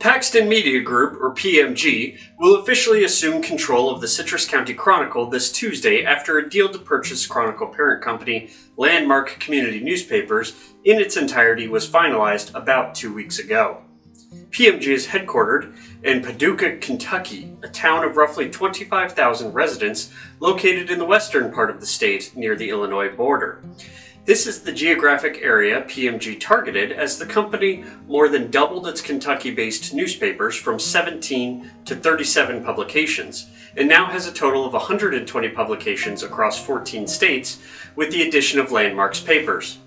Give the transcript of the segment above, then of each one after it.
Paxton Media Group, or PMG, will officially assume control of the Citrus County Chronicle this Tuesday after a deal to purchase Chronicle parent company Landmark Community Newspapers in its entirety was finalized about two weeks ago. PMG is headquartered in Paducah, Kentucky, a town of roughly 25,000 residents located in the western part of the state near the Illinois border. This is the geographic area PMG targeted as the company more than doubled its Kentucky based newspapers from 17 to 37 publications, and now has a total of 120 publications across 14 states with the addition of Landmark's papers.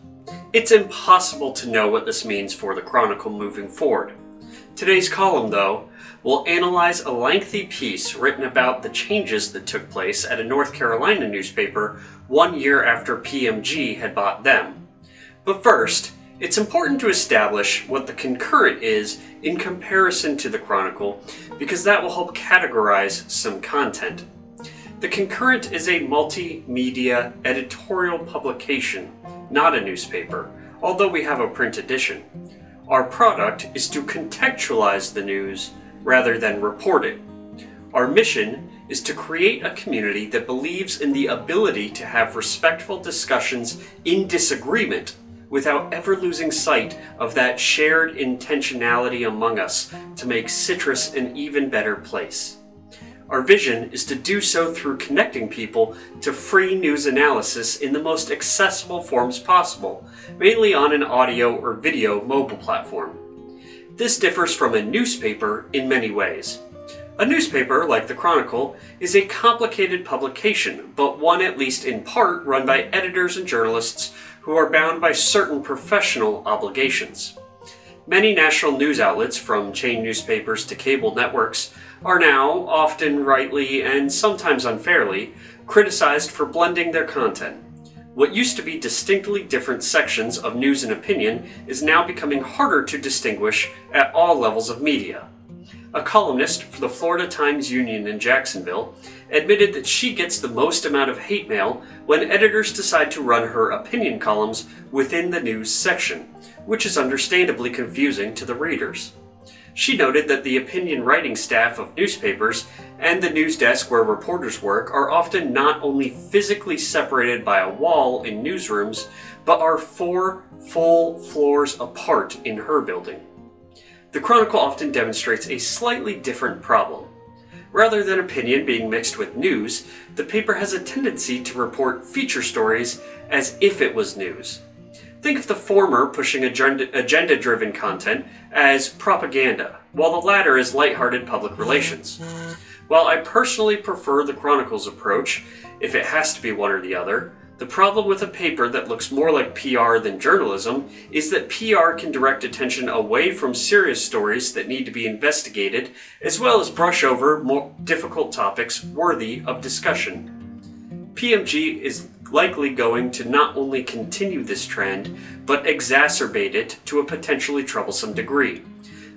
It's impossible to know what this means for the Chronicle moving forward. Today's column, though, will analyze a lengthy piece written about the changes that took place at a North Carolina newspaper one year after PMG had bought them. But first, it's important to establish what the concurrent is in comparison to the Chronicle because that will help categorize some content. The concurrent is a multimedia editorial publication, not a newspaper, although we have a print edition. Our product is to contextualize the news rather than report it. Our mission is to create a community that believes in the ability to have respectful discussions in disagreement without ever losing sight of that shared intentionality among us to make Citrus an even better place. Our vision is to do so through connecting people to free news analysis in the most accessible forms possible, mainly on an audio or video mobile platform. This differs from a newspaper in many ways. A newspaper, like the Chronicle, is a complicated publication, but one at least in part run by editors and journalists who are bound by certain professional obligations. Many national news outlets, from chain newspapers to cable networks, are now, often rightly and sometimes unfairly, criticized for blending their content. What used to be distinctly different sections of news and opinion is now becoming harder to distinguish at all levels of media. A columnist for the Florida Times Union in Jacksonville admitted that she gets the most amount of hate mail when editors decide to run her opinion columns within the news section, which is understandably confusing to the readers. She noted that the opinion writing staff of newspapers and the news desk where reporters work are often not only physically separated by a wall in newsrooms, but are four full floors apart in her building. The Chronicle often demonstrates a slightly different problem. Rather than opinion being mixed with news, the paper has a tendency to report feature stories as if it was news. Think of the former pushing agenda driven content as propaganda, while the latter is lighthearted public relations. While I personally prefer the Chronicle's approach, if it has to be one or the other, the problem with a paper that looks more like PR than journalism is that PR can direct attention away from serious stories that need to be investigated, as well as brush over more difficult topics worthy of discussion. PMG is likely going to not only continue this trend, but exacerbate it to a potentially troublesome degree.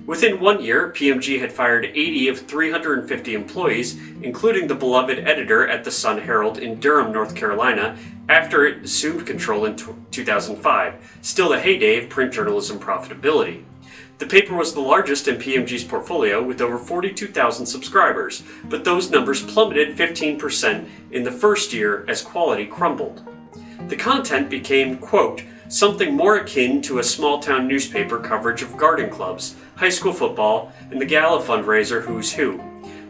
Within one year, PMG had fired 80 of 350 employees, including the beloved editor at the Sun Herald in Durham, North Carolina, after it assumed control in 2005, still the heyday of print journalism profitability. The paper was the largest in PMG's portfolio with over 42,000 subscribers, but those numbers plummeted 15% in the first year as quality crumbled. The content became, quote, something more akin to a small town newspaper coverage of garden clubs, high school football, and the gala fundraiser Who's Who.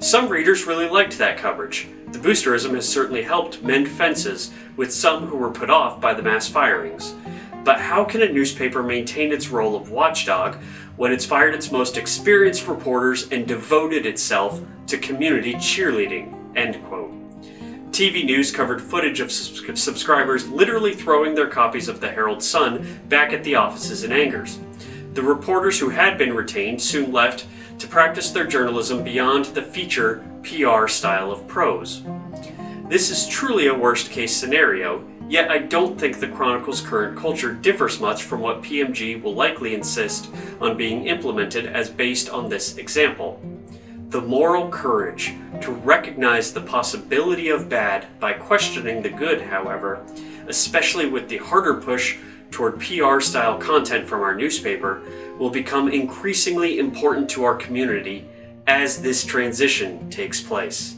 Some readers really liked that coverage. The boosterism has certainly helped mend fences with some who were put off by the mass firings. But how can a newspaper maintain its role of watchdog when it's fired its most experienced reporters and devoted itself to community cheerleading? End quote. TV News covered footage of subscribers literally throwing their copies of the Herald Sun back at the offices in angers. The reporters who had been retained soon left to practice their journalism beyond the feature PR style of prose. This is truly a worst case scenario, Yet I don't think the Chronicle's current culture differs much from what PMG will likely insist on being implemented as based on this example. The moral courage to recognize the possibility of bad by questioning the good, however, especially with the harder push toward PR style content from our newspaper will become increasingly important to our community as this transition takes place.